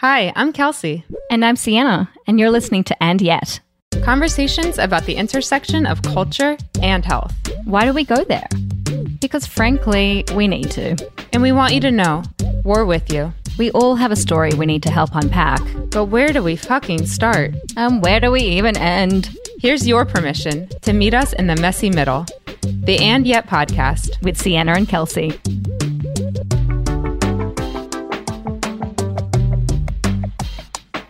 Hi, I'm Kelsey. And I'm Sienna, and you're listening to And Yet. Conversations about the intersection of culture and health. Why do we go there? Because frankly, we need to. And we want you to know we're with you. We all have a story we need to help unpack. But where do we fucking start? And where do we even end? Here's your permission to meet us in the messy middle. The And Yet podcast with Sienna and Kelsey.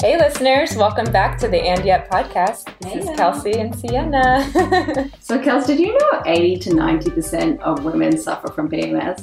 Hey, listeners, welcome back to the And Yet podcast. This hey, is Kelsey and Sienna. so, Kelsey, did you know 80 to 90% of women suffer from PMS?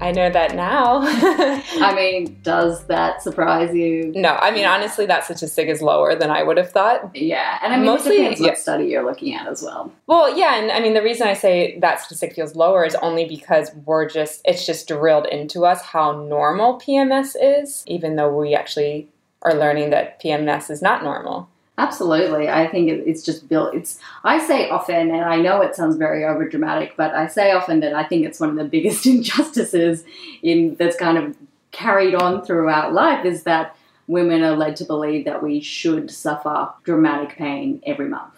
I know that now. I mean, does that surprise you? No, I mean, honestly, that statistic is lower than I would have thought. Yeah, and I mean, mostly it depends yeah. what study you're looking at as well. Well, yeah, and I mean, the reason I say that statistic feels lower is only because we're just, it's just drilled into us how normal PMS is, even though we actually are learning that PMS is not normal. Absolutely. I think it's just built. It's, I say often, and I know it sounds very overdramatic, but I say often that I think it's one of the biggest injustices in that's kind of carried on throughout life is that women are led to believe that we should suffer dramatic pain every month.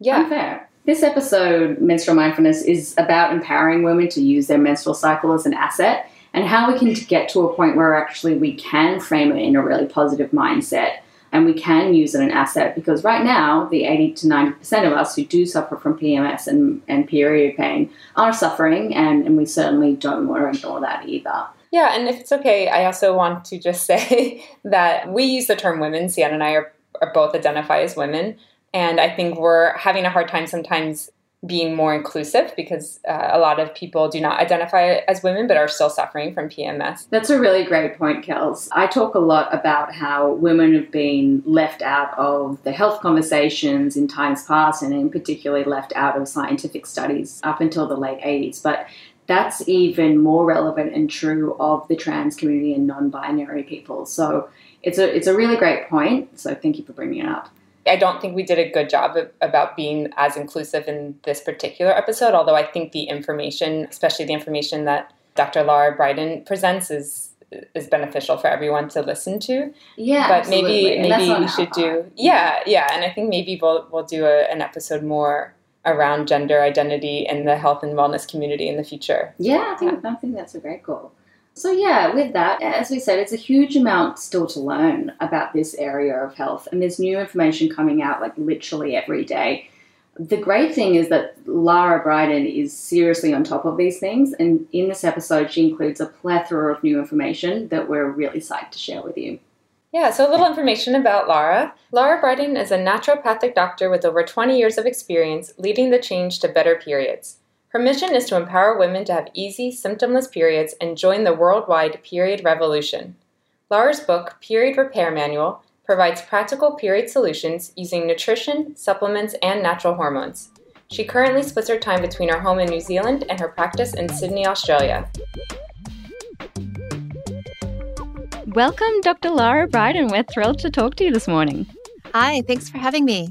Yeah. Unfair. This episode, Menstrual Mindfulness, is about empowering women to use their menstrual cycle as an asset and how we can get to a point where actually we can frame it in a really positive mindset and we can use it an asset because right now the 80 to 90% of us who do suffer from PMS and, and period pain are suffering and, and we certainly don't want to ignore that either. Yeah, and if it's okay, I also want to just say that we use the term women. Sienna and I are, are both identify as women. And I think we're having a hard time sometimes being more inclusive because uh, a lot of people do not identify as women but are still suffering from PMS. That's a really great point, Kels. I talk a lot about how women have been left out of the health conversations in times past and in particularly left out of scientific studies up until the late 80s. But that's even more relevant and true of the trans community and non-binary people. So it's a it's a really great point. So thank you for bringing it up. I don't think we did a good job of, about being as inclusive in this particular episode, although I think the information, especially the information that Dr. Laura Briden presents, is is beneficial for everyone to listen to. Yeah, but maybe maybe we should do yeah yeah, and I think maybe we'll we'll do a, an episode more around gender identity in the health and wellness community in the future. Yeah, I think I think that's a great goal. So, yeah, with that, as we said, it's a huge amount still to learn about this area of health, and there's new information coming out like literally every day. The great thing is that Lara Briden is seriously on top of these things, and in this episode, she includes a plethora of new information that we're really psyched to share with you. Yeah, so a little information about Lara. Lara Briden is a naturopathic doctor with over 20 years of experience leading the change to better periods. Her mission is to empower women to have easy, symptomless periods and join the worldwide period revolution. Lara's book, Period Repair Manual, provides practical period solutions using nutrition, supplements, and natural hormones. She currently splits her time between her home in New Zealand and her practice in Sydney, Australia. Welcome, Dr. Lara Briden. We're thrilled to talk to you this morning. Hi, thanks for having me.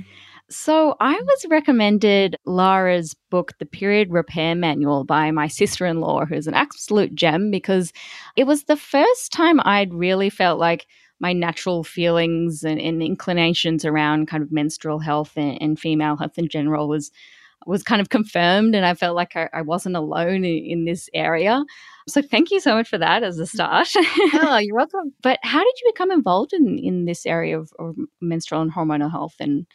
So, I was recommended Lara's book, The Period Repair Manual, by my sister in law, who's an absolute gem, because it was the first time I'd really felt like my natural feelings and, and inclinations around kind of menstrual health and, and, female health in general was was kind of confirmed and I felt like I, I wasn't alone in, in, this area. So thank you so much for that as a start. oh, you're welcome. but how did you become involved in, in this area of, of menstrual and hormonal health and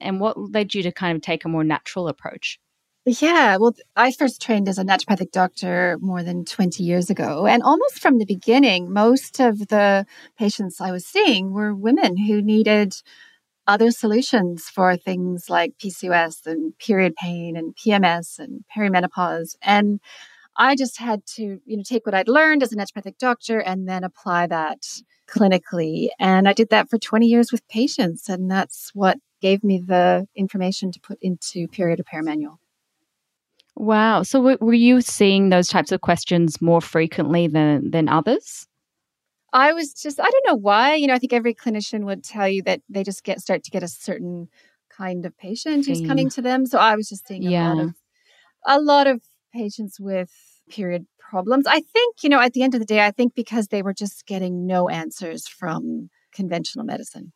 and what led you to kind of take a more natural approach? Yeah, well, I first trained as a naturopathic doctor more than 20 years ago. And almost from the beginning, most of the patients I was seeing were women who needed other solutions for things like PCOS and period pain and PMS and perimenopause. And I just had to, you know, take what I'd learned as a naturopathic doctor and then apply that clinically. And I did that for 20 years with patients. And that's what gave me the information to put into period repair manual. Wow. So w- were you seeing those types of questions more frequently than than others? I was just I don't know why, you know, I think every clinician would tell you that they just get start to get a certain kind of patient who's coming to them. So I was just seeing a yeah. lot of a lot of patients with period problems. I think, you know, at the end of the day, I think because they were just getting no answers from conventional medicine.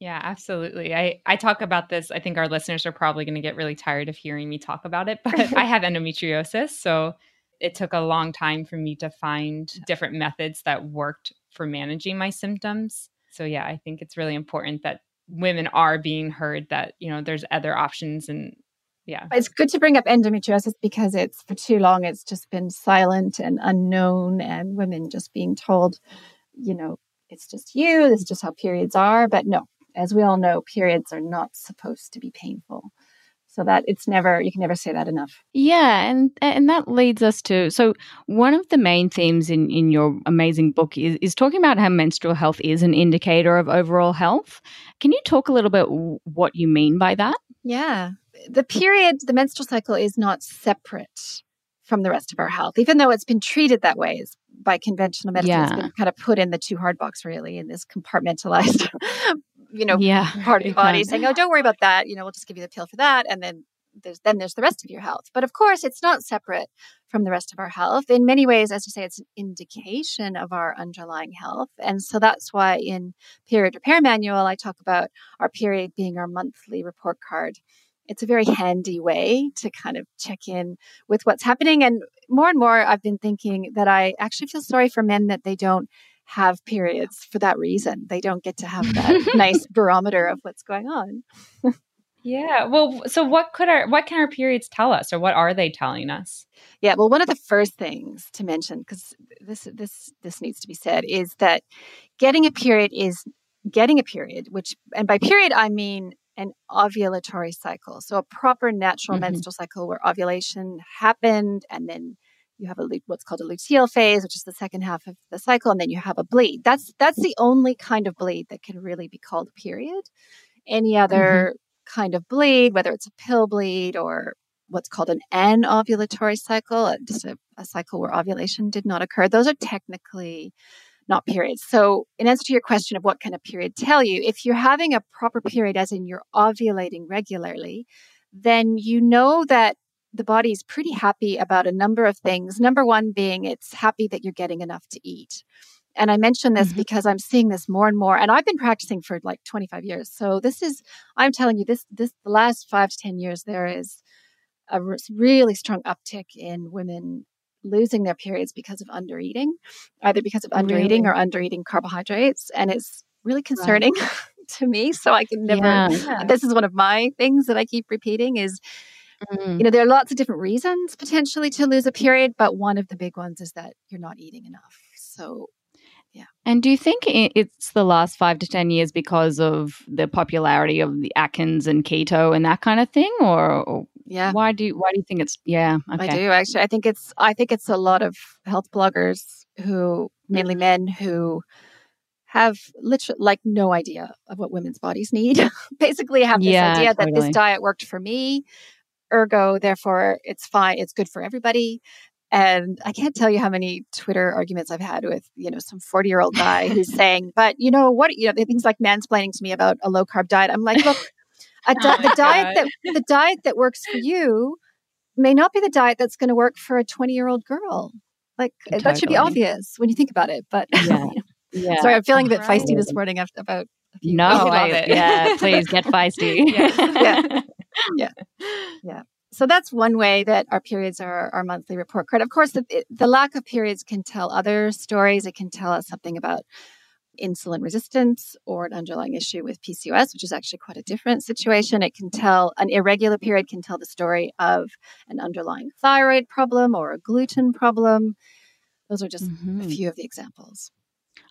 Yeah. Absolutely. I, I talk about this. I think our listeners are probably going to get really tired of hearing me talk about it, but I have endometriosis. So it took a long time for me to find different methods that worked for managing my symptoms. So yeah, I think it's really important that women are being heard that, you know, there's other options and yeah. It's good to bring up endometriosis because it's for too long it's just been silent and unknown and women just being told, you know, it's just you, this is just how periods are, but no, as we all know, periods are not supposed to be painful. So that it's never you can never say that enough. Yeah, and and that leads us to so one of the main themes in in your amazing book is is talking about how menstrual health is an indicator of overall health. Can you talk a little bit what you mean by that? Yeah. The period, the menstrual cycle is not separate from the rest of our health, even though it's been treated that way by conventional medicine. Yeah. It's been kind of put in the too hard box, really, in this compartmentalized you know, yeah, part of your body saying, "Oh, don't worry about that. You know, we'll just give you the pill for that." And then there's then there's the rest of your health. But of course, it's not separate from the rest of our health. In many ways, as you say, it's an indication of our underlying health. And so that's why in Period Repair Manual, I talk about our period being our monthly report card. It's a very handy way to kind of check in with what's happening. And more and more, I've been thinking that I actually feel sorry for men that they don't have periods for that reason. They don't get to have that nice barometer of what's going on. yeah. Well, so what could our what can our periods tell us or what are they telling us? Yeah, well one of the first things to mention cuz this this this needs to be said is that getting a period is getting a period, which and by period I mean an ovulatory cycle. So a proper natural mm-hmm. menstrual cycle where ovulation happened and then you have a what's called a luteal phase, which is the second half of the cycle, and then you have a bleed. That's that's the only kind of bleed that can really be called a period. Any other mm-hmm. kind of bleed, whether it's a pill bleed or what's called an anovulatory cycle, uh, just a, a cycle where ovulation did not occur, those are technically not periods. So, in answer to your question of what can a period tell you, if you're having a proper period, as in you're ovulating regularly, then you know that the body is pretty happy about a number of things. Number one being it's happy that you're getting enough to eat. And I mention this mm-hmm. because I'm seeing this more and more. And I've been practicing for like 25 years. So this is, I'm telling you, this, this, the last five to 10 years, there is a really strong uptick in women losing their periods because of undereating, either because of undereating really? or undereating carbohydrates. And it's really concerning right. to me. So I can never, yeah. this is one of my things that I keep repeating is, Mm. You know, there are lots of different reasons potentially to lose a period, but one of the big ones is that you're not eating enough. So, yeah. And do you think it's the last five to 10 years because of the popularity of the Atkins and keto and that kind of thing? Or, yeah. Why do you, why do you think it's, yeah. Okay. I do actually. I think it's, I think it's a lot of health bloggers who, mainly men who, have literally like no idea of what women's bodies need. Basically, have this yeah, idea totally. that this diet worked for me, ergo, therefore, it's fine. It's good for everybody. And I can't tell you how many Twitter arguments I've had with, you know, some 40 year old guy who's saying, but you know, what, you know, things like mansplaining to me about a low carb diet. I'm like, look, oh di- the diet that, the diet that works for you may not be the diet that's going to work for a 20 year old girl. Like totally. that should be obvious when you think about it. But yeah. yeah. sorry, I'm feeling a bit feisty this morning about no, I, yeah, please get feisty. yeah. yeah. Yeah. Yeah. So that's one way that our periods are our monthly report card. Of course, the, the lack of periods can tell other stories. It can tell us something about insulin resistance or an underlying issue with PCOS, which is actually quite a different situation. It can tell an irregular period can tell the story of an underlying thyroid problem or a gluten problem. Those are just mm-hmm. a few of the examples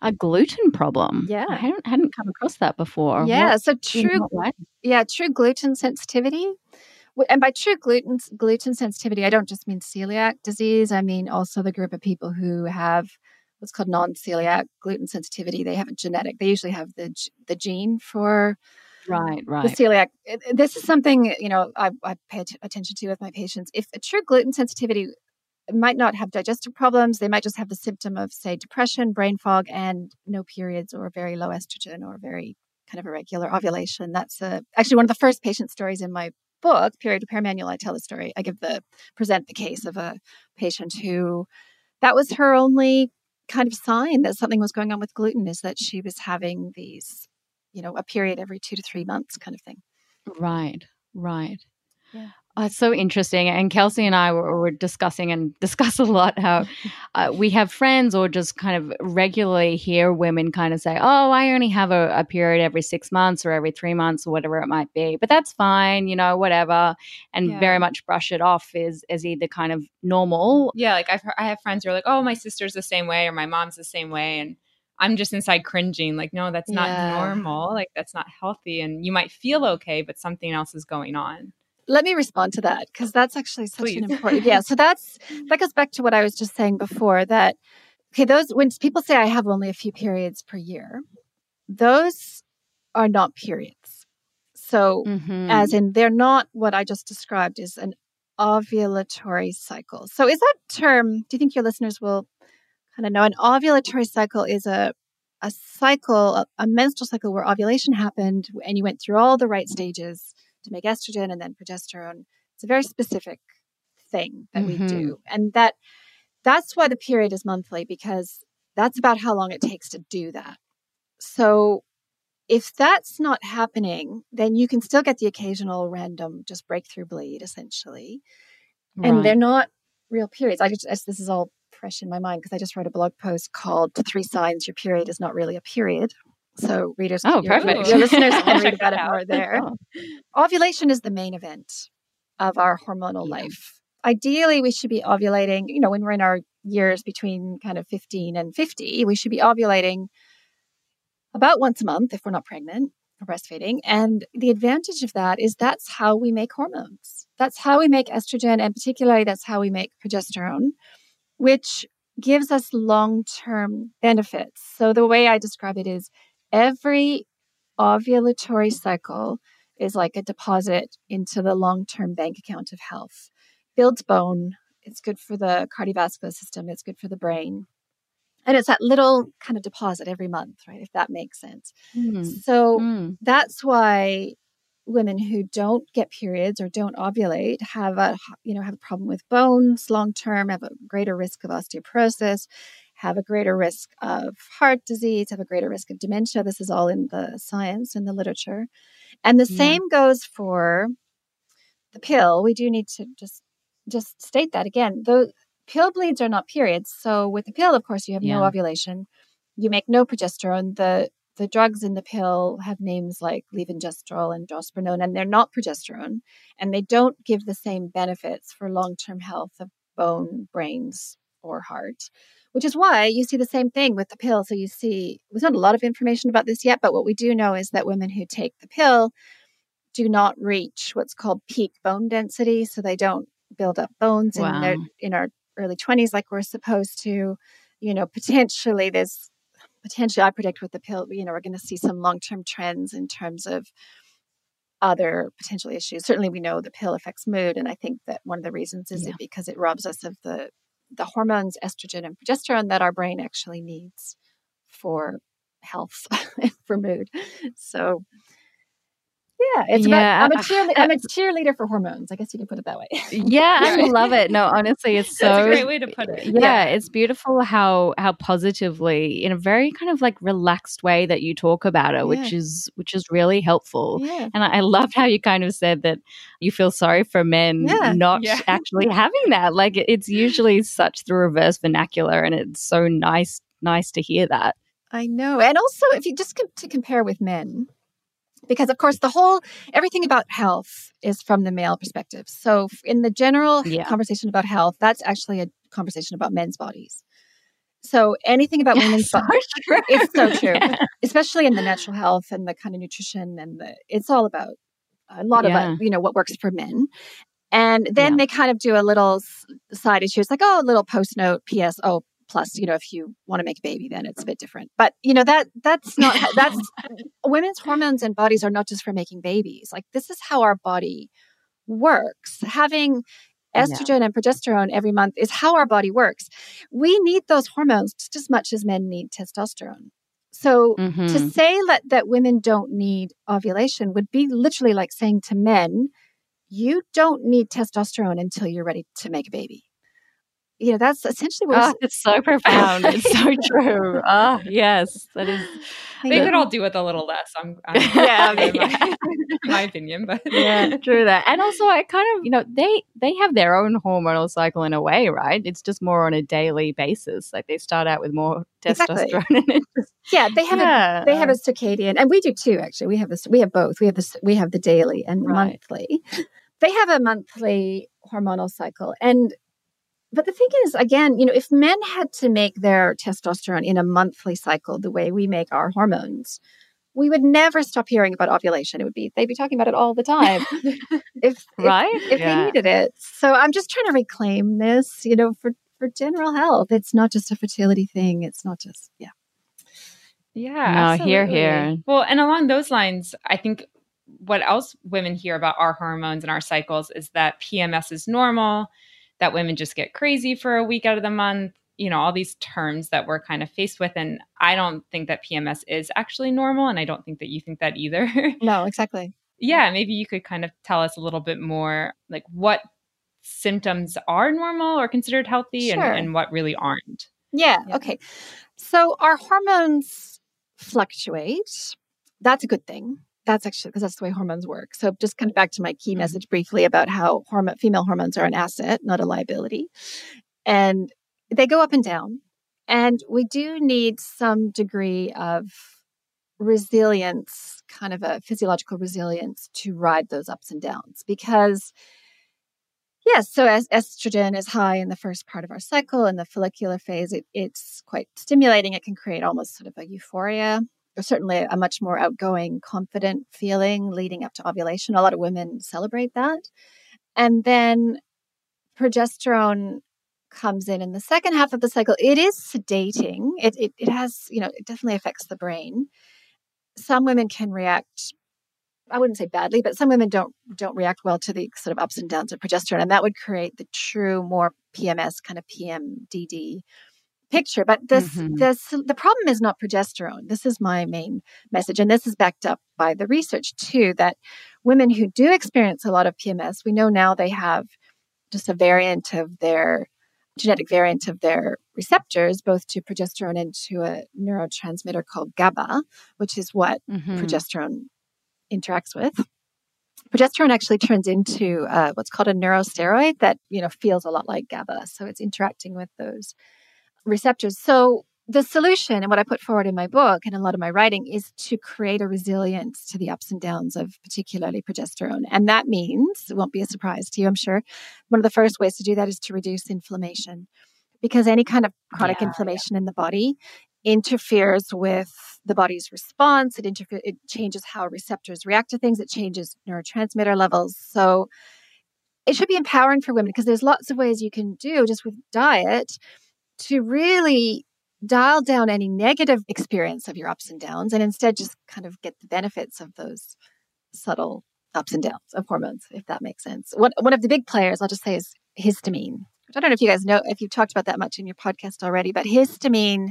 a gluten problem. Yeah, I hadn't, hadn't come across that before. Yeah, what, so true. Yeah, true gluten sensitivity. And by true gluten gluten sensitivity, I don't just mean celiac disease. I mean also the group of people who have what's called non-celiac gluten sensitivity. They have a genetic. They usually have the the gene for right, right. The celiac. This is something you know I, I pay attention to with my patients. If a true gluten sensitivity might not have digestive problems. They might just have the symptom of, say, depression, brain fog, and no periods or very low estrogen or very kind of irregular ovulation. That's uh, actually one of the first patient stories in my book, Period Repair Manual. I tell the story. I give the present the case of a patient who that was her only kind of sign that something was going on with gluten is that she was having these, you know, a period every two to three months kind of thing. Right, right. Yeah. Oh, it's so interesting. And Kelsey and I were, were discussing and discuss a lot how uh, we have friends or just kind of regularly hear women kind of say, Oh, I only have a, a, period every six months or every three months or whatever it might be. But that's fine, you know, whatever. And yeah. very much brush it off as, as either kind of normal. Yeah. Like I've, I have friends who are like, Oh, my sister's the same way or my mom's the same way. And I'm just inside cringing, like, no, that's not yeah. normal. Like, that's not healthy. And you might feel okay, but something else is going on let me respond to that because that's actually such Please. an important yeah so that's that goes back to what i was just saying before that okay those when people say i have only a few periods per year those are not periods so mm-hmm. as in they're not what i just described is an ovulatory cycle so is that term do you think your listeners will kind of know an ovulatory cycle is a a cycle a, a menstrual cycle where ovulation happened and you went through all the right stages to make estrogen and then progesterone. It's a very specific thing that mm-hmm. we do. And that that's why the period is monthly because that's about how long it takes to do that. So if that's not happening, then you can still get the occasional random just breakthrough bleed essentially. Right. And they're not real periods. I just this is all fresh in my mind because I just wrote a blog post called Three Signs Your Period is Not Really a Period, so readers, oh, your, perfect. Your, listeners can read about it more there. Ovulation is the main event of our hormonal yeah. life. Ideally, we should be ovulating, you know, when we're in our years between kind of 15 and 50, we should be ovulating about once a month if we're not pregnant or breastfeeding. And the advantage of that is that's how we make hormones. That's how we make estrogen, and particularly that's how we make progesterone, which gives us long term benefits. So the way I describe it is every ovulatory cycle is like a deposit into the long term bank account of health. Builds bone, it's good for the cardiovascular system, it's good for the brain. And it's that little kind of deposit every month, right? If that makes sense. Mm. So mm. that's why women who don't get periods or don't ovulate have a you know have a problem with bones long term have a greater risk of osteoporosis have a greater risk of heart disease, have a greater risk of dementia. This is all in the science and the literature. And the yeah. same goes for the pill. We do need to just just state that again. The pill bleeds are not periods. So with the pill, of course, you have yeah. no ovulation. You make no progesterone. The the drugs in the pill have names like levonorgestrel and drospirenone, and they're not progesterone, and they don't give the same benefits for long term health of bone, brains, or heart which is why you see the same thing with the pill. So you see, there's not a lot of information about this yet, but what we do know is that women who take the pill do not reach what's called peak bone density. So they don't build up bones wow. in their in our early 20s like we're supposed to. You know, potentially there's potentially I predict with the pill, you know, we're going to see some long-term trends in terms of other potential issues. Certainly we know the pill affects mood and I think that one of the reasons is yeah. it because it robs us of the the hormones estrogen and progesterone that our brain actually needs for health and for mood. So yeah, it's yeah. about I'm a, cheerle- I'm a cheerleader for hormones. I guess you can put it that way. yeah, I love it. No, honestly, it's so That's a great way to put it. Yeah, yeah, it's beautiful how how positively, in a very kind of like relaxed way that you talk about it, yeah. which is which is really helpful. Yeah. And I, I loved how you kind of said that you feel sorry for men yeah. not actually having that. Like it's usually such the reverse vernacular, and it's so nice nice to hear that. I know, and also if you just com- to compare with men because of course the whole everything about health is from the male perspective. So in the general yeah. conversation about health that's actually a conversation about men's bodies. So anything about women's so bodies it's so true. Yeah. especially in the natural health and the kind of nutrition and the it's all about a lot yeah. of you know what works for men. And then they kind of do a little side issue. It's like oh a little post note ps oh plus you know if you want to make a baby then it's a bit different. But you know that that's not that's women's hormones and bodies are not just for making babies. Like this is how our body works. Having estrogen yeah. and progesterone every month is how our body works. We need those hormones just as much as men need testosterone. So mm-hmm. to say that, that women don't need ovulation would be literally like saying to men you don't need testosterone until you're ready to make a baby you know, that's essentially what oh, it's so profound. it's so true. Ah, oh, yes, that is. They could all do with a little less. I'm, I'm yeah, my, my, opinion, but yeah, true that. And also, I kind of, you know, they they have their own hormonal cycle in a way, right? It's just more on a daily basis. Like they start out with more testosterone, exactly. just, yeah, they have yeah. a they have a circadian, and we do too. Actually, we have this. We have both. We have this. We have the daily and right. monthly. They have a monthly hormonal cycle, and but the thing is, again, you know, if men had to make their testosterone in a monthly cycle the way we make our hormones, we would never stop hearing about ovulation. It would be they'd be talking about it all the time. if right, if, if yeah. they needed it. So I'm just trying to reclaim this, you know, for for general health. It's not just a fertility thing. It's not just yeah. Yeah. No, here, here. Well, and along those lines, I think what else women hear about our hormones and our cycles is that PMS is normal that women just get crazy for a week out of the month, you know, all these terms that we're kind of faced with. And I don't think that PMS is actually normal. And I don't think that you think that either. no, exactly. yeah, maybe you could kind of tell us a little bit more like what symptoms are normal or considered healthy sure. and, and, what really aren't. Yeah, yeah. Okay. So our hormones fluctuate. That's a good thing that's actually because that's the way hormones work. So just kind of back to my key mm-hmm. message briefly about how hormone, female hormones are an asset, not a liability. And they go up and down. And we do need some degree of resilience, kind of a physiological resilience to ride those ups and downs because Yes, so as estrogen is high in the first part of our cycle in the follicular phase, it, it's quite stimulating. It can create almost sort of a euphoria certainly a much more outgoing, confident feeling leading up to ovulation. A lot of women celebrate that. And then progesterone comes in in the second half of the cycle. It is sedating. It, it, it has, you know, it definitely affects the brain. Some women can react I wouldn't say badly, but some women don't don't react well to the sort of ups and downs of progesterone, and that would create the true more PMS kind of PMDD picture. But this, mm-hmm. this, the problem is not progesterone. This is my main message. And this is backed up by the research too, that women who do experience a lot of PMS, we know now they have just a variant of their genetic variant of their receptors, both to progesterone and to a neurotransmitter called GABA, which is what mm-hmm. progesterone interacts with. Progesterone actually turns into uh, what's called a neurosteroid that you know feels a lot like GABA, so it's interacting with those receptors. So the solution and what I put forward in my book and a lot of my writing is to create a resilience to the ups and downs of particularly progesterone. And that means, it won't be a surprise to you, I'm sure, one of the first ways to do that is to reduce inflammation. Because any kind of chronic yeah, inflammation yeah. in the body interferes with the body's response. It interferes, it changes how receptors react to things, it changes neurotransmitter levels. So it should be empowering for women because there's lots of ways you can do just with diet to really dial down any negative experience of your ups and downs and instead just kind of get the benefits of those subtle ups and downs of hormones, if that makes sense. One, one of the big players, I'll just say, is histamine. I don't know if you guys know if you've talked about that much in your podcast already, but histamine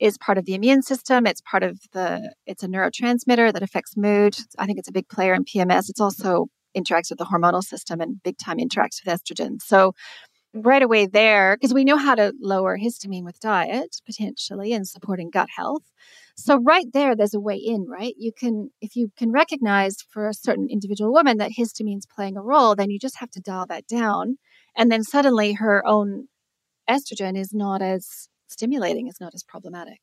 is part of the immune system. It's part of the, it's a neurotransmitter that affects mood. I think it's a big player in PMS. It's also interacts with the hormonal system and big time interacts with estrogen. So right away there because we know how to lower histamine with diet potentially and supporting gut health. So right there there's a way in right? You can if you can recognize for a certain individual woman that histamine's playing a role then you just have to dial that down. And then suddenly her own estrogen is not as stimulating is not as problematic.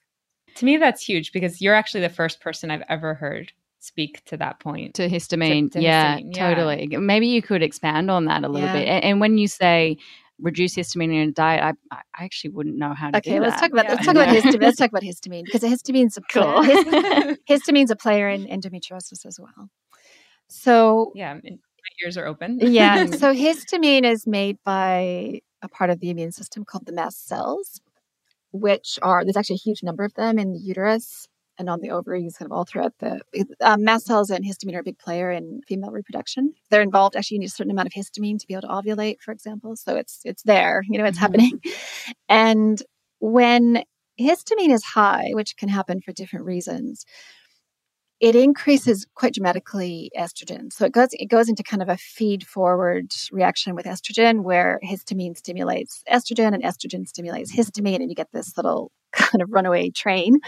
To me that's huge because you're actually the first person i've ever heard speak to that point. To histamine, to, to yeah, histamine. yeah, totally. Maybe you could expand on that a little yeah. bit. And, and, when you say reduce histamine in a diet, I, I actually wouldn't know how to okay, let's that. talk about yeah. let's talk about histamine. Let's talk about histamine because histamine's a cool. histamine's a player in endometriosis as well. So yeah, my ears are open. yeah. So histamine is made by a part of the immune system called the mast cells, which are there's actually a huge number of them in the uterus and on the ovaries, kind of all throughout the um, mast cells and histamine are a big player in female reproduction. They're involved. Actually, you need a certain amount of histamine to be able to ovulate, for example. So it's it's there. You know, it's mm-hmm. happening. And when histamine is high, which can happen for different reasons, it increases quite dramatically estrogen. So it goes it goes into kind of a feed forward reaction with estrogen where histamine stimulates estrogen and estrogen stimulates histamine and you get this little kind of runaway train.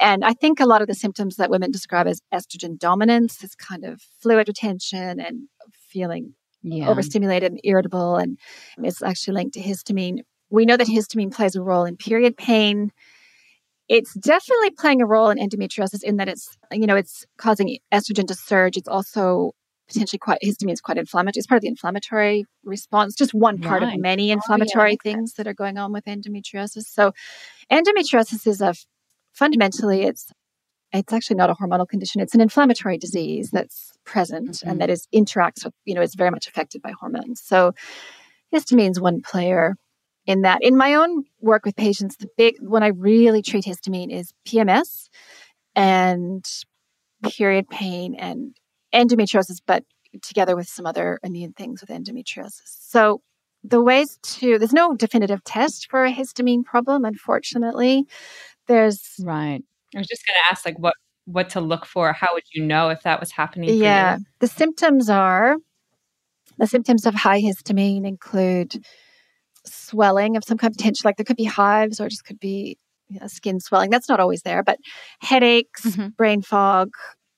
And I think a lot of the symptoms that women describe as estrogen dominance is kind of fluid retention and feeling yeah. overstimulated and irritable and it's actually linked to histamine. We know that histamine plays a role in period pain it's definitely playing a role in endometriosis in that it's, you know, it's causing estrogen to surge. It's also potentially quite, histamine is quite inflammatory. It's part of the inflammatory response, just one part right. of many inflammatory oh, yeah. things that are going on with endometriosis. So endometriosis is a fundamentally, it's it's actually not a hormonal condition. It's an inflammatory disease that's present mm-hmm. and that is interacts with, you know, is very much affected by hormones. So histamine's one player in that. In my own work with patients, the big when I really treat histamine is PMS and period pain and endometriosis, but together with some other immune things with endometriosis. So the ways to there's no definitive test for a histamine problem, unfortunately. There's right. I was just going to ask, like, what what to look for. How would you know if that was happening? yeah, you? the symptoms are the symptoms of high histamine include swelling of some kind, potential, like there could be hives or it just could be you know, skin swelling. That's not always there, but headaches, mm-hmm. brain fog,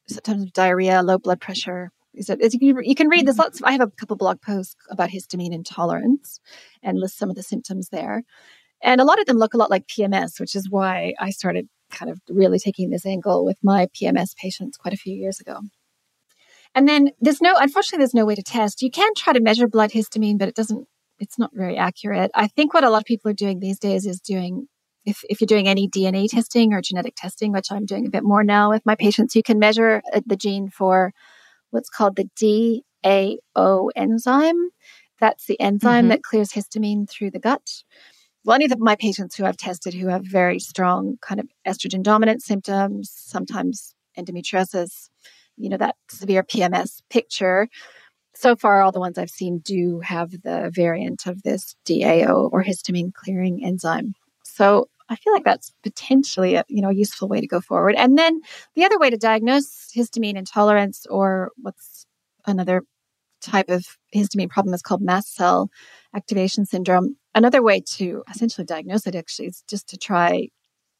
sometimes diarrhea, low blood pressure. Is it, is you, you can read there's mm-hmm. lots. Of, I have a couple blog posts about histamine intolerance and list some of the symptoms there, and a lot of them look a lot like PMS, which is why I started kind of really taking this angle with my PMS patients quite a few years ago. And then there's no, unfortunately, there's no way to test. You can try to measure blood histamine, but it doesn't it's not very accurate. I think what a lot of people are doing these days is doing if, if you're doing any DNA testing or genetic testing, which I'm doing a bit more now with my patients, you can measure uh, the gene for what's called the DAO enzyme. That's the enzyme mm-hmm. that clears histamine through the gut. Well, any of my patients who I've tested who have very strong kind of estrogen dominant symptoms, sometimes endometriosis, you know, that severe PMS picture, so far, all the ones I've seen do have the variant of this DAO or histamine clearing enzyme. So I feel like that's potentially a you know a useful way to go forward. And then the other way to diagnose histamine intolerance or what's another type of histamine problem is called mast cell activation syndrome. Another way to essentially diagnose it actually is just to try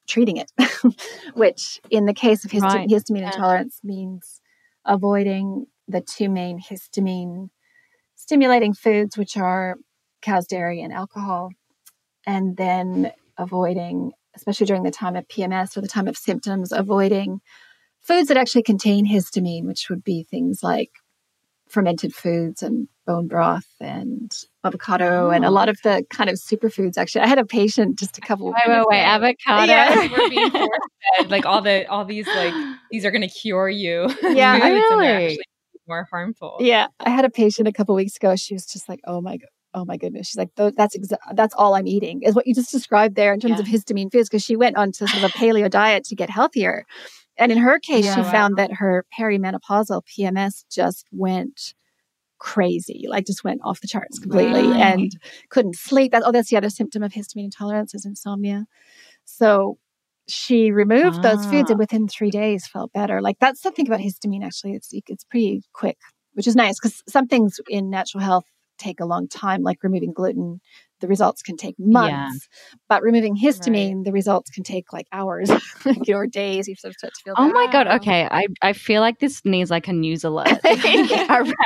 treating it, which in the case of histamine, right. histamine yeah. intolerance means avoiding the two main histamine stimulating foods, which are cow's dairy and alcohol, and then avoiding, especially during the time of PMS or the time of symptoms, avoiding foods that actually contain histamine, which would be things like fermented foods and bone broth and avocado oh. and a oh. lot of the kind of superfoods. Actually, I had a patient just a couple. Wait, wait, wait, avocado. Yeah. Like all the all these like these are going to cure you. Yeah, really more harmful. Yeah, I had a patient a couple weeks ago. She was just like, "Oh my god." Oh my goodness! She's like, that's exa- that's all I'm eating is what you just described there in terms yeah. of histamine foods because she went on to sort of a paleo diet to get healthier, and in her case, yeah, she wow. found that her perimenopausal PMS just went crazy, like just went off the charts completely, wow. and couldn't sleep. That oh, that's the other symptom of histamine intolerance is insomnia. So she removed ah. those foods and ah. within three days felt better. Like that's something about histamine. Actually, it's it's pretty quick, which is nice because some things in natural health take a long time, like removing gluten the results can take months. Yeah. But removing histamine, right. the results can take like hours or days. You sort of start to feel. Better. Oh my god! Okay, I I feel like this needs like a news alert the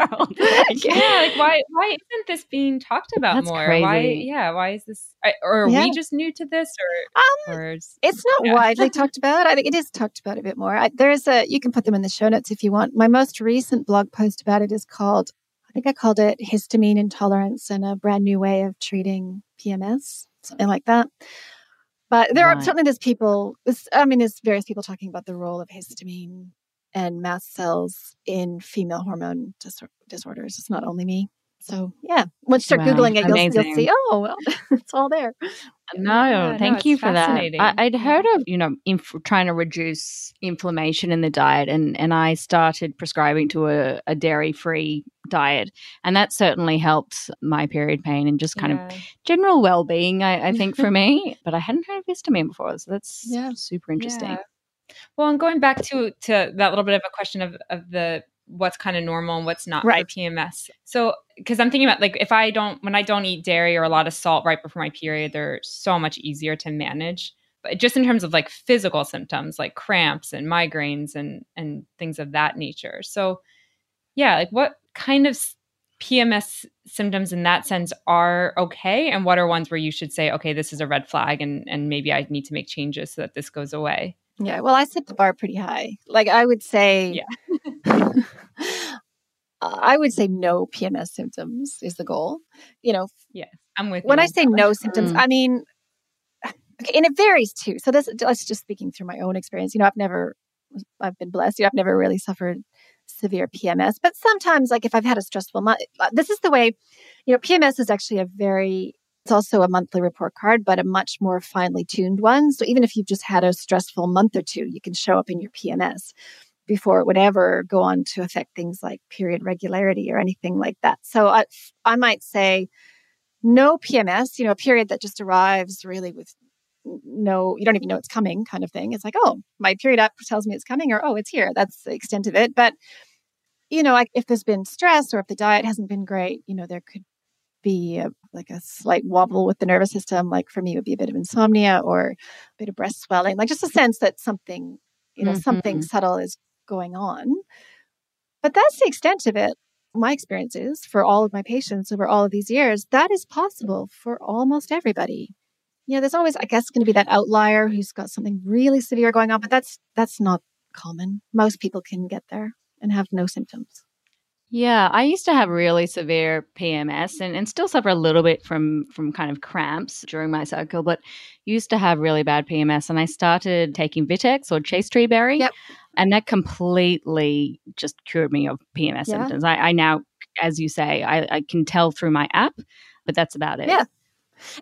world. Like, yeah, like why why isn't this being talked about That's more? Crazy. Why? Yeah, why is this? Or are yeah. we just new to this? Or, um, or it's not yeah. widely talked about. I think it is talked about a bit more. I, there's a you can put them in the show notes if you want. My most recent blog post about it is called I think I called it histamine intolerance and a brand new way of treating PMS, something like that. But there right. are certainly there's people. I mean, there's various people talking about the role of histamine and mast cells in female hormone dis- disorders. It's not only me. So yeah, once you start wow. googling it, you'll, you'll, see. Oh well, it's all there. Uh, no, yeah, thank no, you for that. I, would heard of you know inf- trying to reduce inflammation in the diet, and and I started prescribing to a, a dairy free diet, and that certainly helped my period pain and just kind yeah. of general well being. I, I, think for me, but I hadn't heard of histamine before, so that's yeah. super interesting. Well, and going back to to that little bit of a question of of the what's kind of normal and what's not Right. for PMS. So, because I'm thinking about like if I don't when I don't eat dairy or a lot of salt right before my period, they're so much easier to manage. But just in terms of like physical symptoms like cramps and migraines and and things of that nature. So, yeah, like what kind of PMS symptoms in that sense are okay and what are ones where you should say okay, this is a red flag and and maybe I need to make changes so that this goes away. Yeah, well, I set the bar pretty high. Like I would say, yeah. I would say no PMS symptoms is the goal. You know, I'm with when you. I say no symptoms, Mm. I mean, okay, and it varies too. So this, that's just speaking through my own experience. You know, I've never, I've been blessed. You know, I've never really suffered severe PMS, but sometimes, like if I've had a stressful month, this is the way. You know, PMS is actually a very it's also a monthly report card, but a much more finely tuned one. So even if you've just had a stressful month or two, you can show up in your PMS before it would ever go on to affect things like period regularity or anything like that. So I, I might say no PMS, you know, a period that just arrives really with no, you don't even know it's coming kind of thing. It's like, oh, my period up tells me it's coming or, oh, it's here. That's the extent of it. But, you know, like if there's been stress or if the diet hasn't been great, you know, there could be a, like a slight wobble with the nervous system. Like for me, it would be a bit of insomnia or a bit of breast swelling, like just a sense that something, you know, something Mhm. subtle is going on. But that's the extent of it. My experience is for all of my patients over all of these years, that is possible for almost everybody. You know, there's always, I guess, going to be that outlier who's got something really severe going on, but that's that's not common. Most people can get there and have no symptoms. Yeah, I used to have really severe PMS and, and still suffer a little bit from from kind of cramps during my cycle, but used to have really bad PMS and I started taking Vitex or Chaste Tree Berry. Yep. And that completely just cured me of PMS Yeah. symptoms. I, I now, as you say, I, I can tell through my app, but that's about it. Yeah.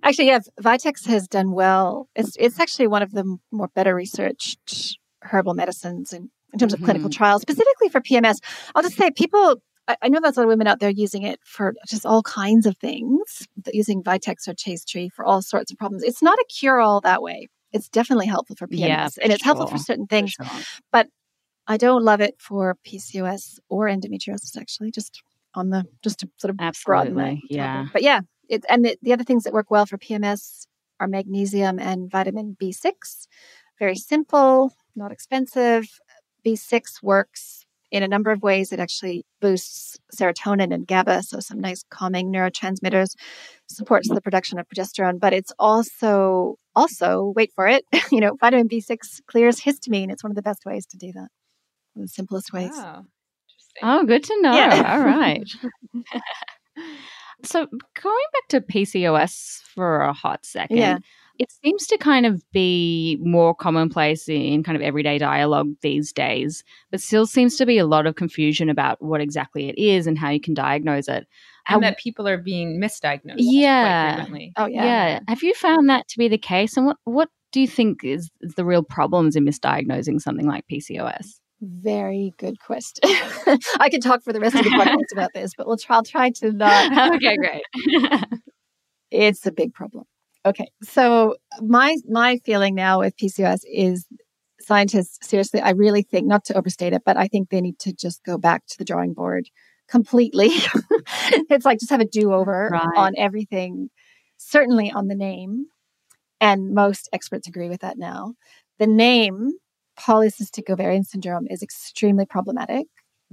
Actually, yeah, Vitex has done well. It's it's actually one of the more better researched herbal medicines in, in terms of clinical mm-hmm. trials, specifically for PMS. I'll just say people. I, I know there's a lot of women out there using it for just all kinds of things, using Vitex or Chaste Tree for all sorts of problems. It's not a cure all that way. It's definitely helpful for PMS, Yeah, for and it's helpful for sure. certain for things. but I don't love it for PCOS or endometriosis. Actually, just on the just to sort of broaden that Yeah. topic. But yeah, it, and the, the other things that work well for PMS are magnesium and vitamin B6. Very simple, not expensive. B6 works in a number of ways. It actually boosts serotonin and GABA, so some nice calming neurotransmitters, supports the production of progesterone, but it's also also wait for it, you know, vitamin B6 clears histamine. It's one of the best ways to do that. One of the simplest ways. Oh, wow. Oh, good to know. Yeah. All right. so going back to PCOS for a hot second, Yeah. It seems to kind of be more commonplace in kind of everyday dialogue these days, but still seems to be a lot of confusion about what exactly it is and how you can diagnose it. How- and that people are being misdiagnosed Yeah. quite frequently. Oh yeah. yeah. Have you found that to be the case? And what, what do you think is, is the real problems in misdiagnosing something like PCOS? Very good question. I could talk for the rest of the podcast about this, but we'll try, I'll try to not. okay, great. It's a big problem. Okay, so my my feeling now with PCOS is scientists seriously. I really think not to overstate it, but I think they need to just go back to the drawing board completely. it's like just have a do over Right. on everything. Certainly on the name, and most experts agree with that now. The name polycystic ovarian syndrome is extremely problematic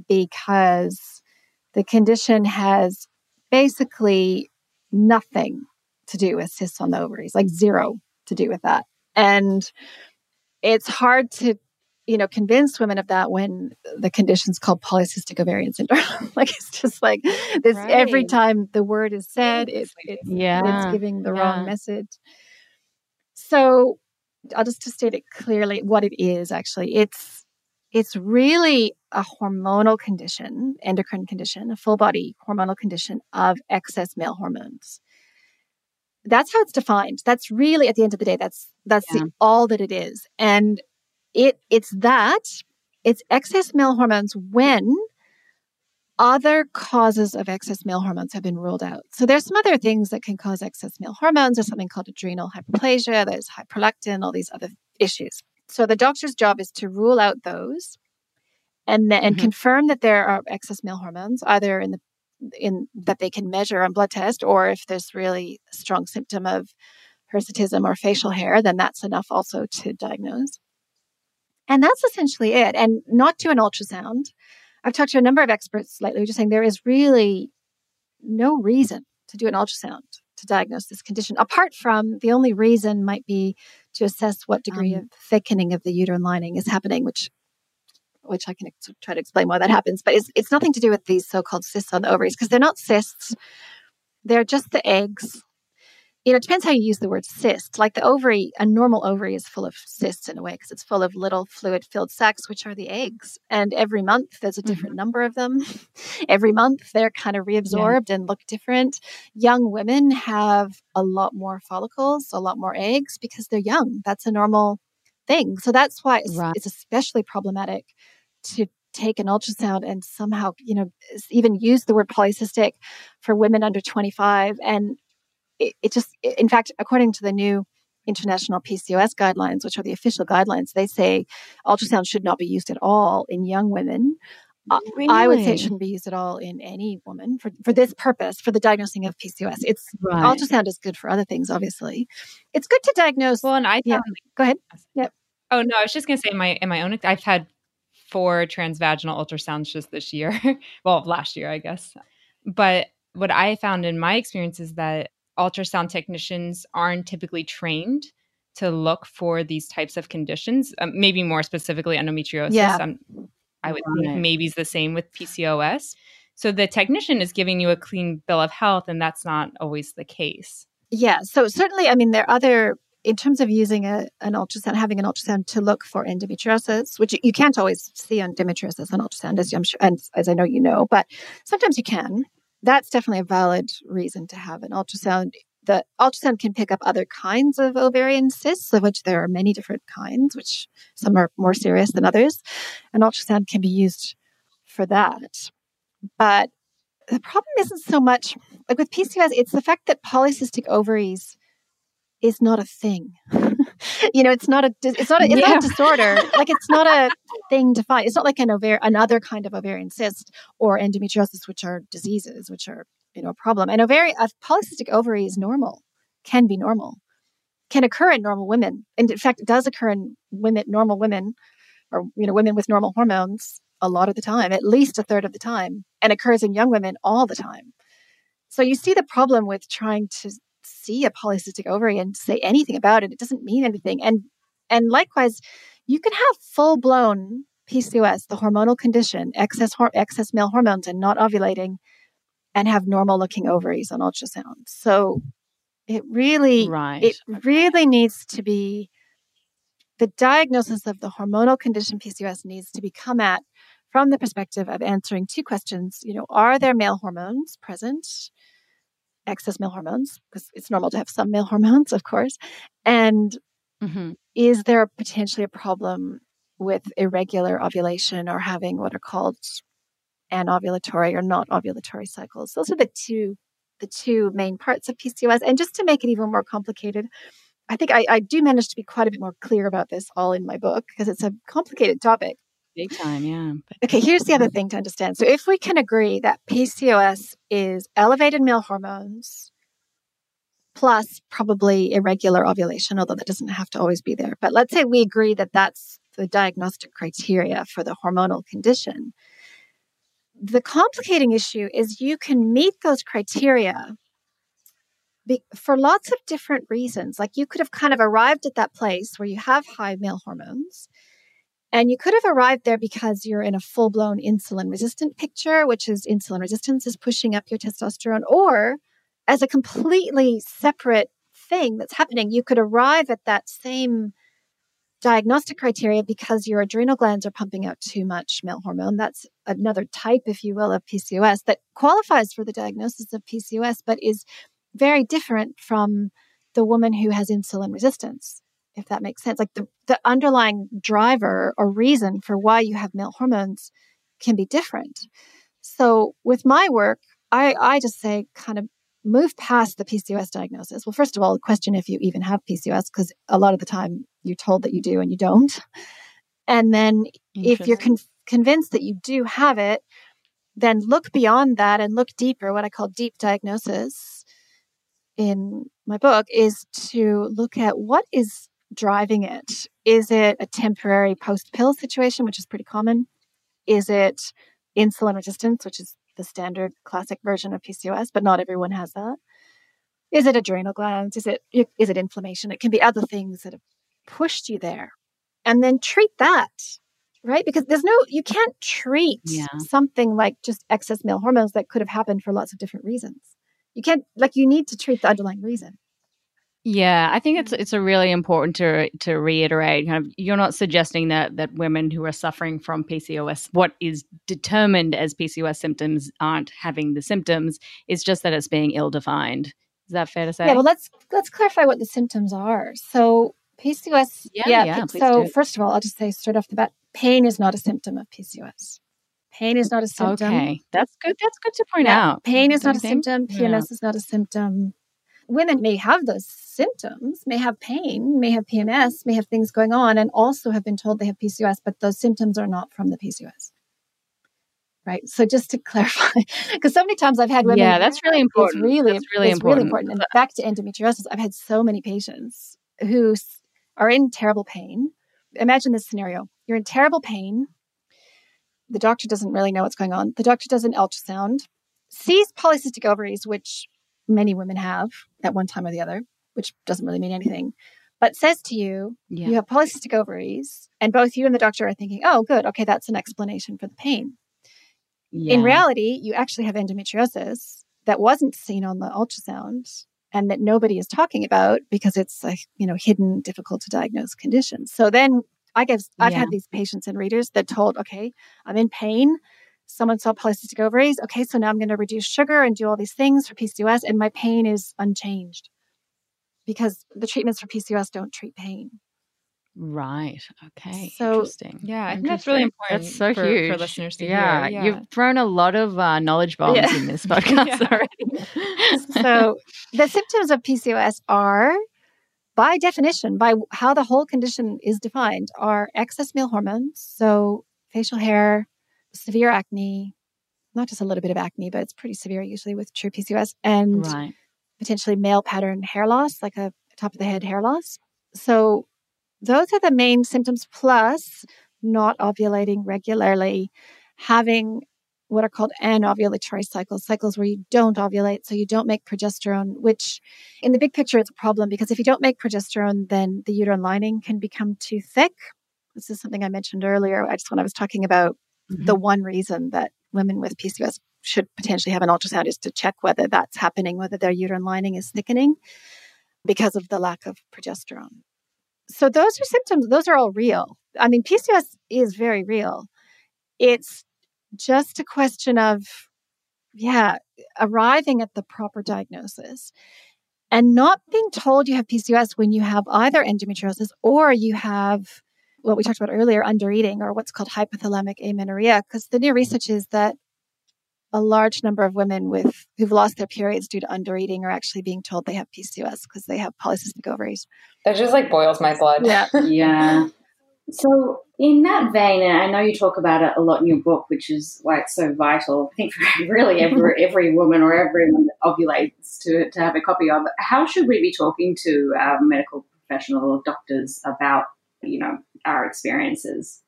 because the condition has basically nothing to do with cysts on the ovaries, like zero to do with that. And it's hard to, you know, convince women of that when the condition's called polycystic ovarian syndrome. like it's just like this every time the word is said, it, it's Yeah. it's giving the yeah. wrong message. So I'll just to state it clearly what it is actually. It's it's really a hormonal condition, endocrine condition, a full body hormonal condition of excess male hormones. That's how it's defined. That's really at the end of the day, that's that's Yeah. the, all that it is. And it it's that it's excess male hormones when other causes of excess male hormones have been ruled out. So there's some other things that can cause excess male hormones. There's something called adrenal hyperplasia. There's hyperlectin, all these other issues. So the doctor's job is to rule out those and then, and mm-hmm. confirm that there are excess male hormones either in the in that they can measure on blood test or if there's really a strong symptom of hirsutism or facial hair then that's enough also to diagnose. And that's essentially it and not do an ultrasound. I've talked to a number of experts lately just saying there is really no reason to do an ultrasound to diagnose this condition apart from the only reason might be to assess what degree um, of thickening of the uterine lining is happening which which I can ex- try to explain why that happens, but it's, it's nothing to do with these so called cysts on the ovaries because they're not cysts. They're just the eggs. You know, it depends how you use the word cyst. Like the ovary, a normal ovary is full of cysts in a way because it's full of little fluid filled sacs, which are the eggs. And every month there's a different mm-hmm. number of them. every month they're kind of reabsorbed yeah. and look different. Young women have a lot more follicles, a lot more eggs because they're young. That's a normal thing. So that's why it's, right. it's especially problematic to take an ultrasound and somehow, you know, even use the word polycystic for women under 25. And it, it just, in fact, according to the new international PCOS guidelines, which are the official guidelines, they say ultrasound should not be used at all in young women. Really? I would say it shouldn't be used at all in any woman for, for this purpose, for the diagnosing of PCOS. It's right. ultrasound is good for other things, obviously. It's good to diagnose. Well, and I yeah. Go ahead. Yep. Oh no, I was just going to say in my in my own. I've had four transvaginal ultrasounds just this year. well, last year, I guess. But what I found in my experience is that ultrasound technicians aren't typically trained to look for these types of conditions. Um, maybe more specifically, endometriosis. Yeah. Um, I would think maybe it's the same with PCOS. So the technician is giving you a clean bill of health, and that's not always the case. Yeah. So certainly, I mean, there are other in terms of using a, an ultrasound, having an ultrasound to look for endometriosis, which you can't always see on endometriosis on ultrasound, as I'm sure, and as I know you know, but sometimes you can. That's definitely a valid reason to have an ultrasound. The ultrasound can pick up other kinds of ovarian cysts, of which there are many different kinds, which some are more serious than others. An ultrasound can be used for that. But the problem isn't so much like with PCOS, it's the fact that polycystic ovaries is not a thing. you know, it's not a it's not a, it's yeah. not a disorder. like it's not a thing to find. It's not like an ovarian another kind of ovarian cyst or endometriosis, which are diseases, which are you know a problem. And ovarian a polycystic ovary is normal, can be normal, can occur in normal women, and in fact, it does occur in women, normal women, or you know, women with normal hormones a lot of the time, at least a third of the time, and occurs in young women all the time. So you see the problem with trying to see a polycystic ovary and say anything about it. It doesn't mean anything. And and likewise, you can have full blown PCOS, the hormonal condition, excess hor- excess male hormones, and not ovulating, and have normal looking ovaries on ultrasound. So it really, right. it really needs to be the diagnosis of the hormonal condition PCOS needs to be come at from the perspective of answering two questions. You know, are there male hormones present? Excess male hormones because it's normal to have some male hormones, of course. And mm-hmm. is there potentially a problem with irregular ovulation or having what are called anovulatory or not ovulatory cycles? Those are the two the two main parts of PCOS. And just to make it even more complicated, I think I, I do manage to be quite a bit more clear about this all in my book because it's a complicated topic. Big time, yeah. Okay, here's the other thing to understand. So, if we can agree that PCOS is elevated male hormones plus probably irregular ovulation, although that doesn't have to always be there, but let's say we agree that that's the diagnostic criteria for the hormonal condition. The complicating issue is you can meet those criteria for lots of different reasons. Like you could have kind of arrived at that place where you have high male hormones and you could have arrived there because you're in a full blown insulin resistant picture, which is insulin resistance is pushing up your testosterone, or as a completely separate thing that's happening, you could arrive at that same diagnostic criteria because your adrenal glands are pumping out too much male hormone. That's another type, if you will, of PCOS that qualifies for the diagnosis of PCOS, but is very different from the woman who has insulin resistance if that makes sense. Like the, the underlying driver or reason for why you have male hormones can be different. So with my work, I, I just say kind of move past the PCOS diagnosis. Well, first of all, question if you even have PCOS, because a lot of the time you're told that you do and you don't. And then if you're con- convinced that you do have it, then look beyond that and look deeper. What I call deep diagnosis in my book is to look at what is driving it. Is it a temporary post pill situation, which is pretty common? Is it insulin resistance, which is the standard classic version of PCOS, but not everyone has that? Is it adrenal glands? Is it is it inflammation? It can be other things that have pushed you there. And then treat that, right? Because there's no you can't treat yeah. something like just excess male hormones that could have happened for lots of different reasons. You can't like you need to treat the underlying reason. Yeah, I think it's mm. it's a really important to to reiterate. Kind of, you're not suggesting that that women who are suffering from PCOS, what is determined as PCOS symptoms, aren't having the symptoms. It's just that it's being ill defined. Is that fair to say? Yeah. Well, let's let's clarify what the symptoms are. So PCOS. Yeah. yeah, yeah so first of all, I'll just say straight off the bat, pain is not a symptom of PCOS. Pain is not a symptom. Okay, that's good. That's good to point yeah. out. Pain is not a symptom. PMS is not a symptom. Women may have those symptoms, may have pain, may have PMS, may have things going on, and also have been told they have PCOS, but those symptoms are not from the PCOS. Right. So just to clarify, because so many times I've had women. Yeah, that's really important. It's really, that's really it's important. really important. And back to endometriosis, I've had so many patients who are in terrible pain. Imagine this scenario: you're in terrible pain. The doctor doesn't really know what's going on. The doctor does an ultrasound, sees polycystic ovaries, which many women have at one time or the other, which doesn't really mean anything, but says to you, yeah. you have polycystic ovaries, and both you and the doctor are thinking, oh, good, okay, that's an explanation for the pain. Yeah. In reality, you actually have endometriosis that wasn't seen on the ultrasound and that nobody is talking about because it's a you know hidden, difficult to diagnose condition. So then I guess I've yeah. had these patients and readers that told, okay, I'm in pain someone saw polycystic ovaries. Okay, so now I'm going to reduce sugar and do all these things for PCOS, and my pain is unchanged because the treatments for PCOS don't treat pain. Right. Okay. So, Interesting. Yeah, I think that's really important. That's so for, huge for listeners to yeah, hear. Yeah, you've thrown a lot of uh, knowledge bombs yeah. in this podcast already. so, the symptoms of PCOS are, by definition, by how the whole condition is defined, are excess male hormones, so facial hair, severe acne, not just a little bit of acne, but it's pretty severe usually with true PCOS, and right. potentially male pattern hair loss, like a top of the head hair loss. So those are the main symptoms, plus not ovulating regularly, having what are called anovulatory cycles, cycles where you don't ovulate, so you don't make progesterone, which in the big picture is a problem because if you don't make progesterone, then the uterine lining can become too thick. This is something I mentioned earlier. I just when I was talking about Mm-hmm. The one reason that women with PCOS should potentially have an ultrasound is to check whether that's happening, whether their uterine lining is thickening because of the lack of progesterone. So those are symptoms, those are all real. I mean, PCOS is very real. It's just a question of, yeah, arriving at the proper diagnosis and not being told you have PCOS when you have either endometriosis or you have what we talked about earlier, under eating or what's called hypothalamic amenorrhea, because the new mm-hmm. research is that a large number of women with who've lost their periods due to under eating are actually being told they have PCOS because they have polycystic ovaries. That just like boils my blood. Yeah. yeah. So in that vein, and I know you talk about it a lot in your book, which is why it's so vital. I think for really every mm-hmm. every woman or everyone that ovulates to to have a copy of. How should we be talking to our medical professional or doctors about you know our experiences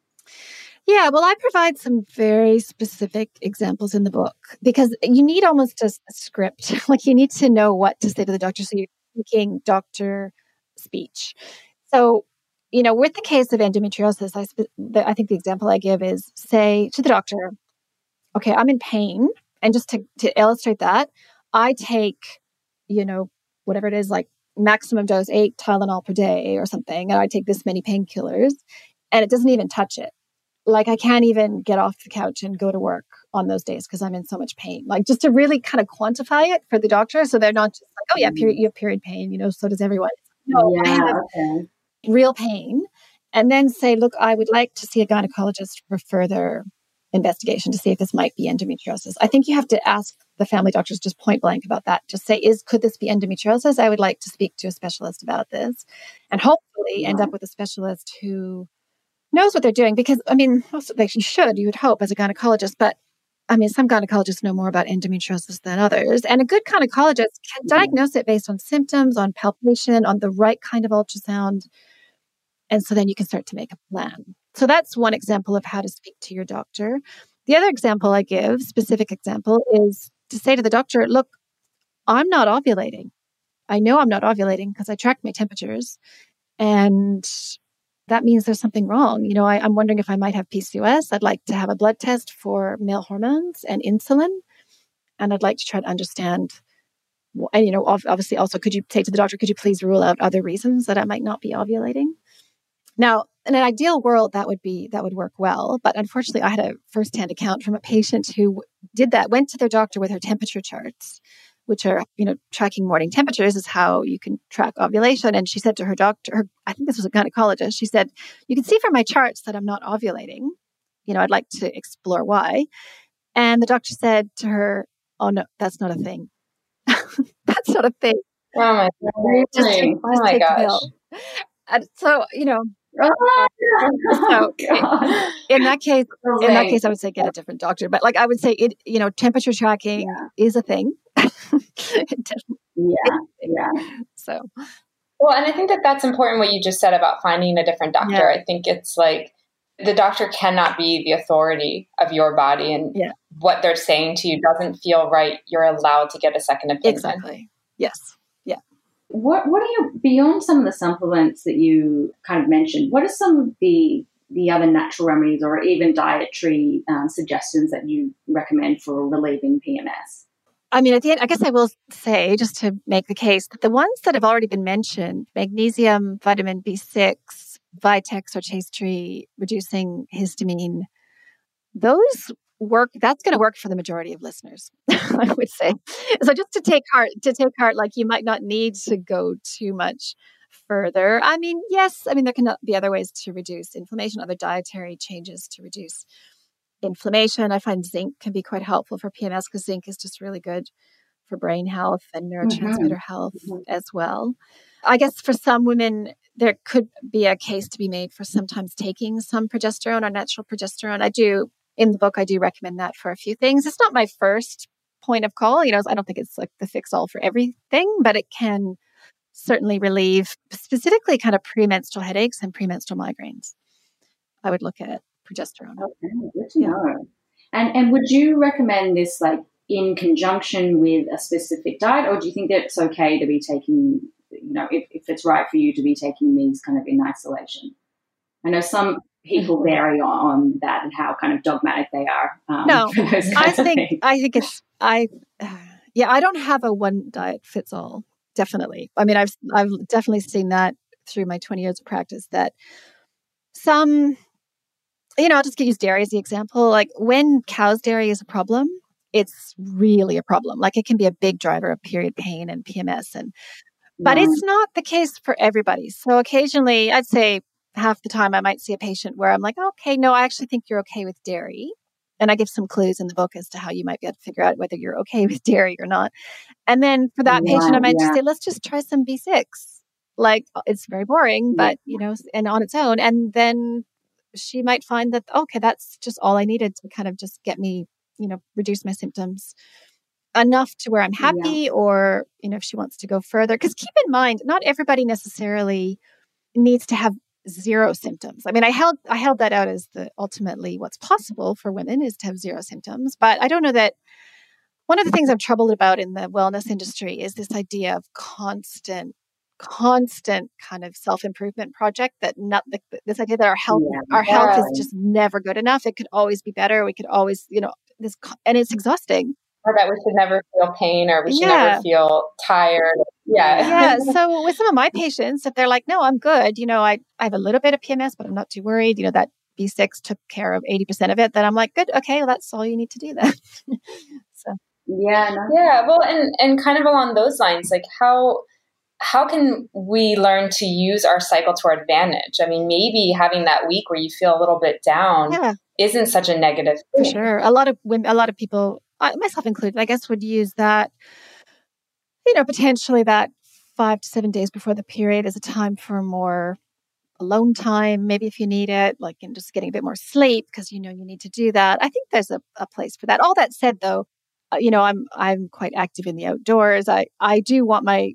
yeah, well, I provide some very specific examples in the book because you need almost a, script. like you need to know what to say to the doctor. So you're speaking doctor speech. So, you know, with the case of endometriosis, I, spe- the, I think the example I give is say to the doctor, okay, I'm in pain. And just to, to illustrate that, I take, you know, whatever it is, like maximum dose eight Tylenol per day or something, and I take this many painkillers, and it doesn't even touch it. Like I can't even get off the couch and go to work on those days because I'm in so much pain. Like just to really kind of quantify it for the doctor, so they're not just like, oh yeah, period, you have period pain, you know, so does everyone. No, yeah, I have okay. real pain, and then say, look, I would like to see a gynecologist for further investigation to see if this might be endometriosis. I think you have to ask the family doctors just point blank about that. Just say, is could this be endometriosis? I would like to speak to a specialist about this, and hopefully end up with a specialist who knows what they're doing. Because I mean, most they should. You would hope as a gynecologist, but I mean, some gynecologists know more about endometriosis than others, and a good gynecologist can mm-hmm. diagnose it based on symptoms, on palpation, on the right kind of ultrasound, and so then you can start to make a plan. So that's one example of how to speak to your doctor. The other example I give, specific example, is to say to the doctor, look, I'm not ovulating. I know I'm not ovulating because I tracked my temperatures. And that means there's something wrong. You know, I, am wondering if I might have PCOS. I'd like to have a blood test for male hormones and insulin. And I'd like to try to understand. And, you know, obviously, also, could you say to the doctor, could you please rule out other reasons that I might not be ovulating? Now, in an ideal world, that would be that would work well. But unfortunately, I had a firsthand account from a patient who did that. Went to their doctor with her temperature charts, which are you know tracking morning temperatures is how you can track ovulation. And she said to her doctor, her, I think this was a gynecologist, she said, "You can see from my charts that I'm not ovulating. You know, I'd like to explore why." And the doctor said to her, "Oh no, that's not a thing. that's not a thing." Oh my god! Just take, oh my gosh! And so you know Oh, so in that case, in that case, I would say get a different doctor. But like I would say, it you know, temperature tracking yeah. is a thing. yeah, yeah. So, well, and I think that that's important. What you just said about finding a different doctor. Yeah. I think it's like the doctor cannot be the authority of your body, and yeah. what they're saying to you doesn't feel right. You're allowed to get a second opinion. Exactly. Yes. What what are your beyond some of the supplements that you kind of mentioned? What are some of the the other natural remedies or even dietary um, suggestions that you recommend for relieving PMS? I mean, at the end, I guess I will say, just to make the case, that the ones that have already been mentioned magnesium, vitamin B6, Vitex or chaste tree, reducing histamine those work that's going to work for the majority of listeners i would say. So just to take heart to take heart like you might not need to go too much further. I mean yes i mean there can be other ways to reduce inflammation other dietary changes to reduce inflammation. I find zinc can be quite helpful for pms because zinc is just really good for brain health and neurotransmitter mm-hmm. health mm-hmm. as well. I guess for some women there could be a case to be made for sometimes taking some progesterone or natural progesterone. I do in the book, I do recommend that for a few things. It's not my first point of call. You know, I don't think it's like the fix all for everything, but it can certainly relieve specifically kind of premenstrual headaches and premenstrual migraines. I would look at progesterone. Okay, good to yeah. know. And and would you recommend this like in conjunction with a specific diet, or do you think that it's okay to be taking, you know, if, if it's right for you to be taking these kind of in isolation? I know some people vary on that and how kind of dogmatic they are. Um, no, I think I think it's I uh, yeah I don't have a one diet fits all. Definitely, I mean I've I've definitely seen that through my twenty years of practice that some you know I'll just use dairy as the example. Like when cow's dairy is a problem, it's really a problem. Like it can be a big driver of period pain and PMS and but it's not the case for everybody. So occasionally I'd say half the time I might see a patient where I'm like, okay, no, I actually think you're okay with dairy. And I give some clues in the book as to how you might be able to figure out whether you're okay with dairy or not. And then for that yeah, patient, I might yeah. just say, let's just try some B6. Like uh, it's very boring, but you know, and on its own. And then she might find that, okay, that's just all I needed to kind of just get me, you know, reduce my symptoms enough to where I'm happy, or, you know, if she wants to go further. Because keep in mind, not everybody necessarily needs to have zero symptoms. I mean, I held I held that out as the ultimately what's possible for women is to have zero symptoms, but I don't know that one of the things I'm troubled about in the wellness industry is this idea of constant constant kind of self-improvement project that not this idea that our health yeah. our health is just never good enough it could always be better we could always you know this and it's exhausting or that we should never feel pain or we should yeah. never feel tired. Yeah. Yeah. so with some of my patients, if they're like, no, I'm good, you know, I, I have a little bit of PMS, but I'm not too worried, you know, that B6 took care of 80% of it, then I'm like, good, okay, well, that's all you need to do then. so yeah. No. Yeah. Well, and, and kind of along those lines, like how, how can we learn to use our cycle to our advantage? I mean, maybe having that week where you feel a little bit down yeah. isn't such a negative thing. For sure. A lot of women, a lot of people myself included, I guess, would use that, you know, potentially that five to seven days before the period is a time for more alone time, maybe if you need it, like in just getting a bit more sleep because you know you need to do that. I think there's a, a place for that. All that said, though, uh, you know, I'm I'm quite active in the outdoors. I I do want my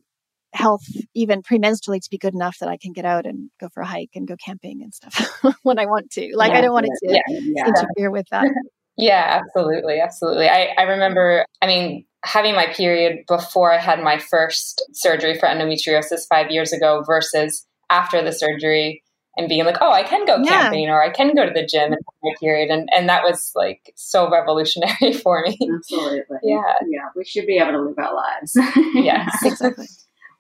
health even premenstrually to be good enough that I can get out and go for a hike and go camping and stuff when I want to. Like yeah, I don't want it to yeah, yeah. interfere with that. yeah, absolutely, absolutely. I I remember. I mean, having my period before I had my first surgery for endometriosis five years ago versus after the surgery and being like, oh, I can go yeah. camping or I can go to the gym and my period. And, and that was like so revolutionary for me. Absolutely. Yeah. Yeah. We should be able to live our lives. yes. exactly.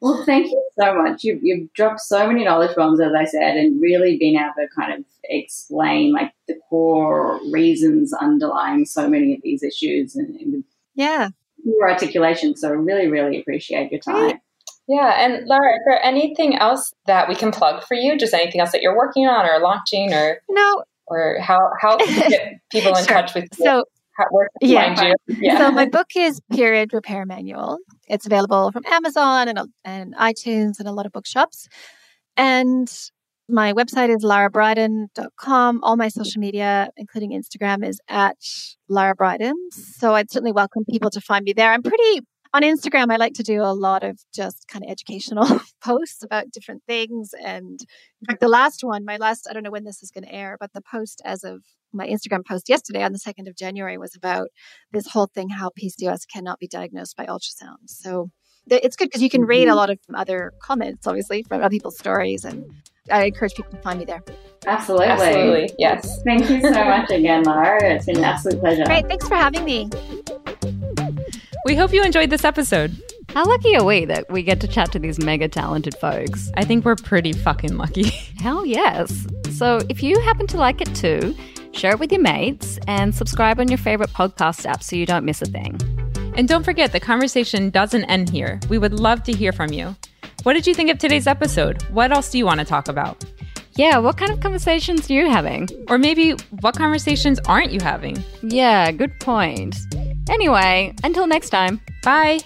Well, thank you so much. You've, you've dropped so many knowledge bombs, as I said, and really been able to kind of explain like the core reasons underlying so many of these issues and, and yeah, your articulation. So, really, really appreciate your time. Yeah, and Laura, is there anything else that we can plug for you? Just anything else that you're working on or launching, or no, or how how can get people in sure. touch with you? So, how, where yeah. yeah. So my book is Period Repair Manual. It's available from Amazon and and iTunes and a lot of bookshops. And my website is larabriden.com. All my social media, including Instagram, is at Lara Briden. So I'd certainly welcome people to find me there. I'm pretty on Instagram, I like to do a lot of just kind of educational posts about different things. And in fact, the last one, my last, I don't know when this is going to air, but the post as of my Instagram post yesterday on the 2nd of January was about this whole thing how PCOS cannot be diagnosed by ultrasound. So it's good because you can read a mm-hmm. lot of other comments, obviously, from other people's stories. And I encourage people to find me there. Absolutely. Absolutely. Yes. Thank you so much again, Lara. It's been an absolute pleasure. Great. Thanks for having me. We hope you enjoyed this episode. How lucky are we that we get to chat to these mega talented folks? I think we're pretty fucking lucky. Hell yes. So if you happen to like it too, share it with your mates and subscribe on your favorite podcast app so you don't miss a thing. And don't forget, the conversation doesn't end here. We would love to hear from you. What did you think of today's episode? What else do you want to talk about? Yeah, what kind of conversations are you having? Or maybe what conversations aren't you having? Yeah, good point. Anyway, until next time. Bye.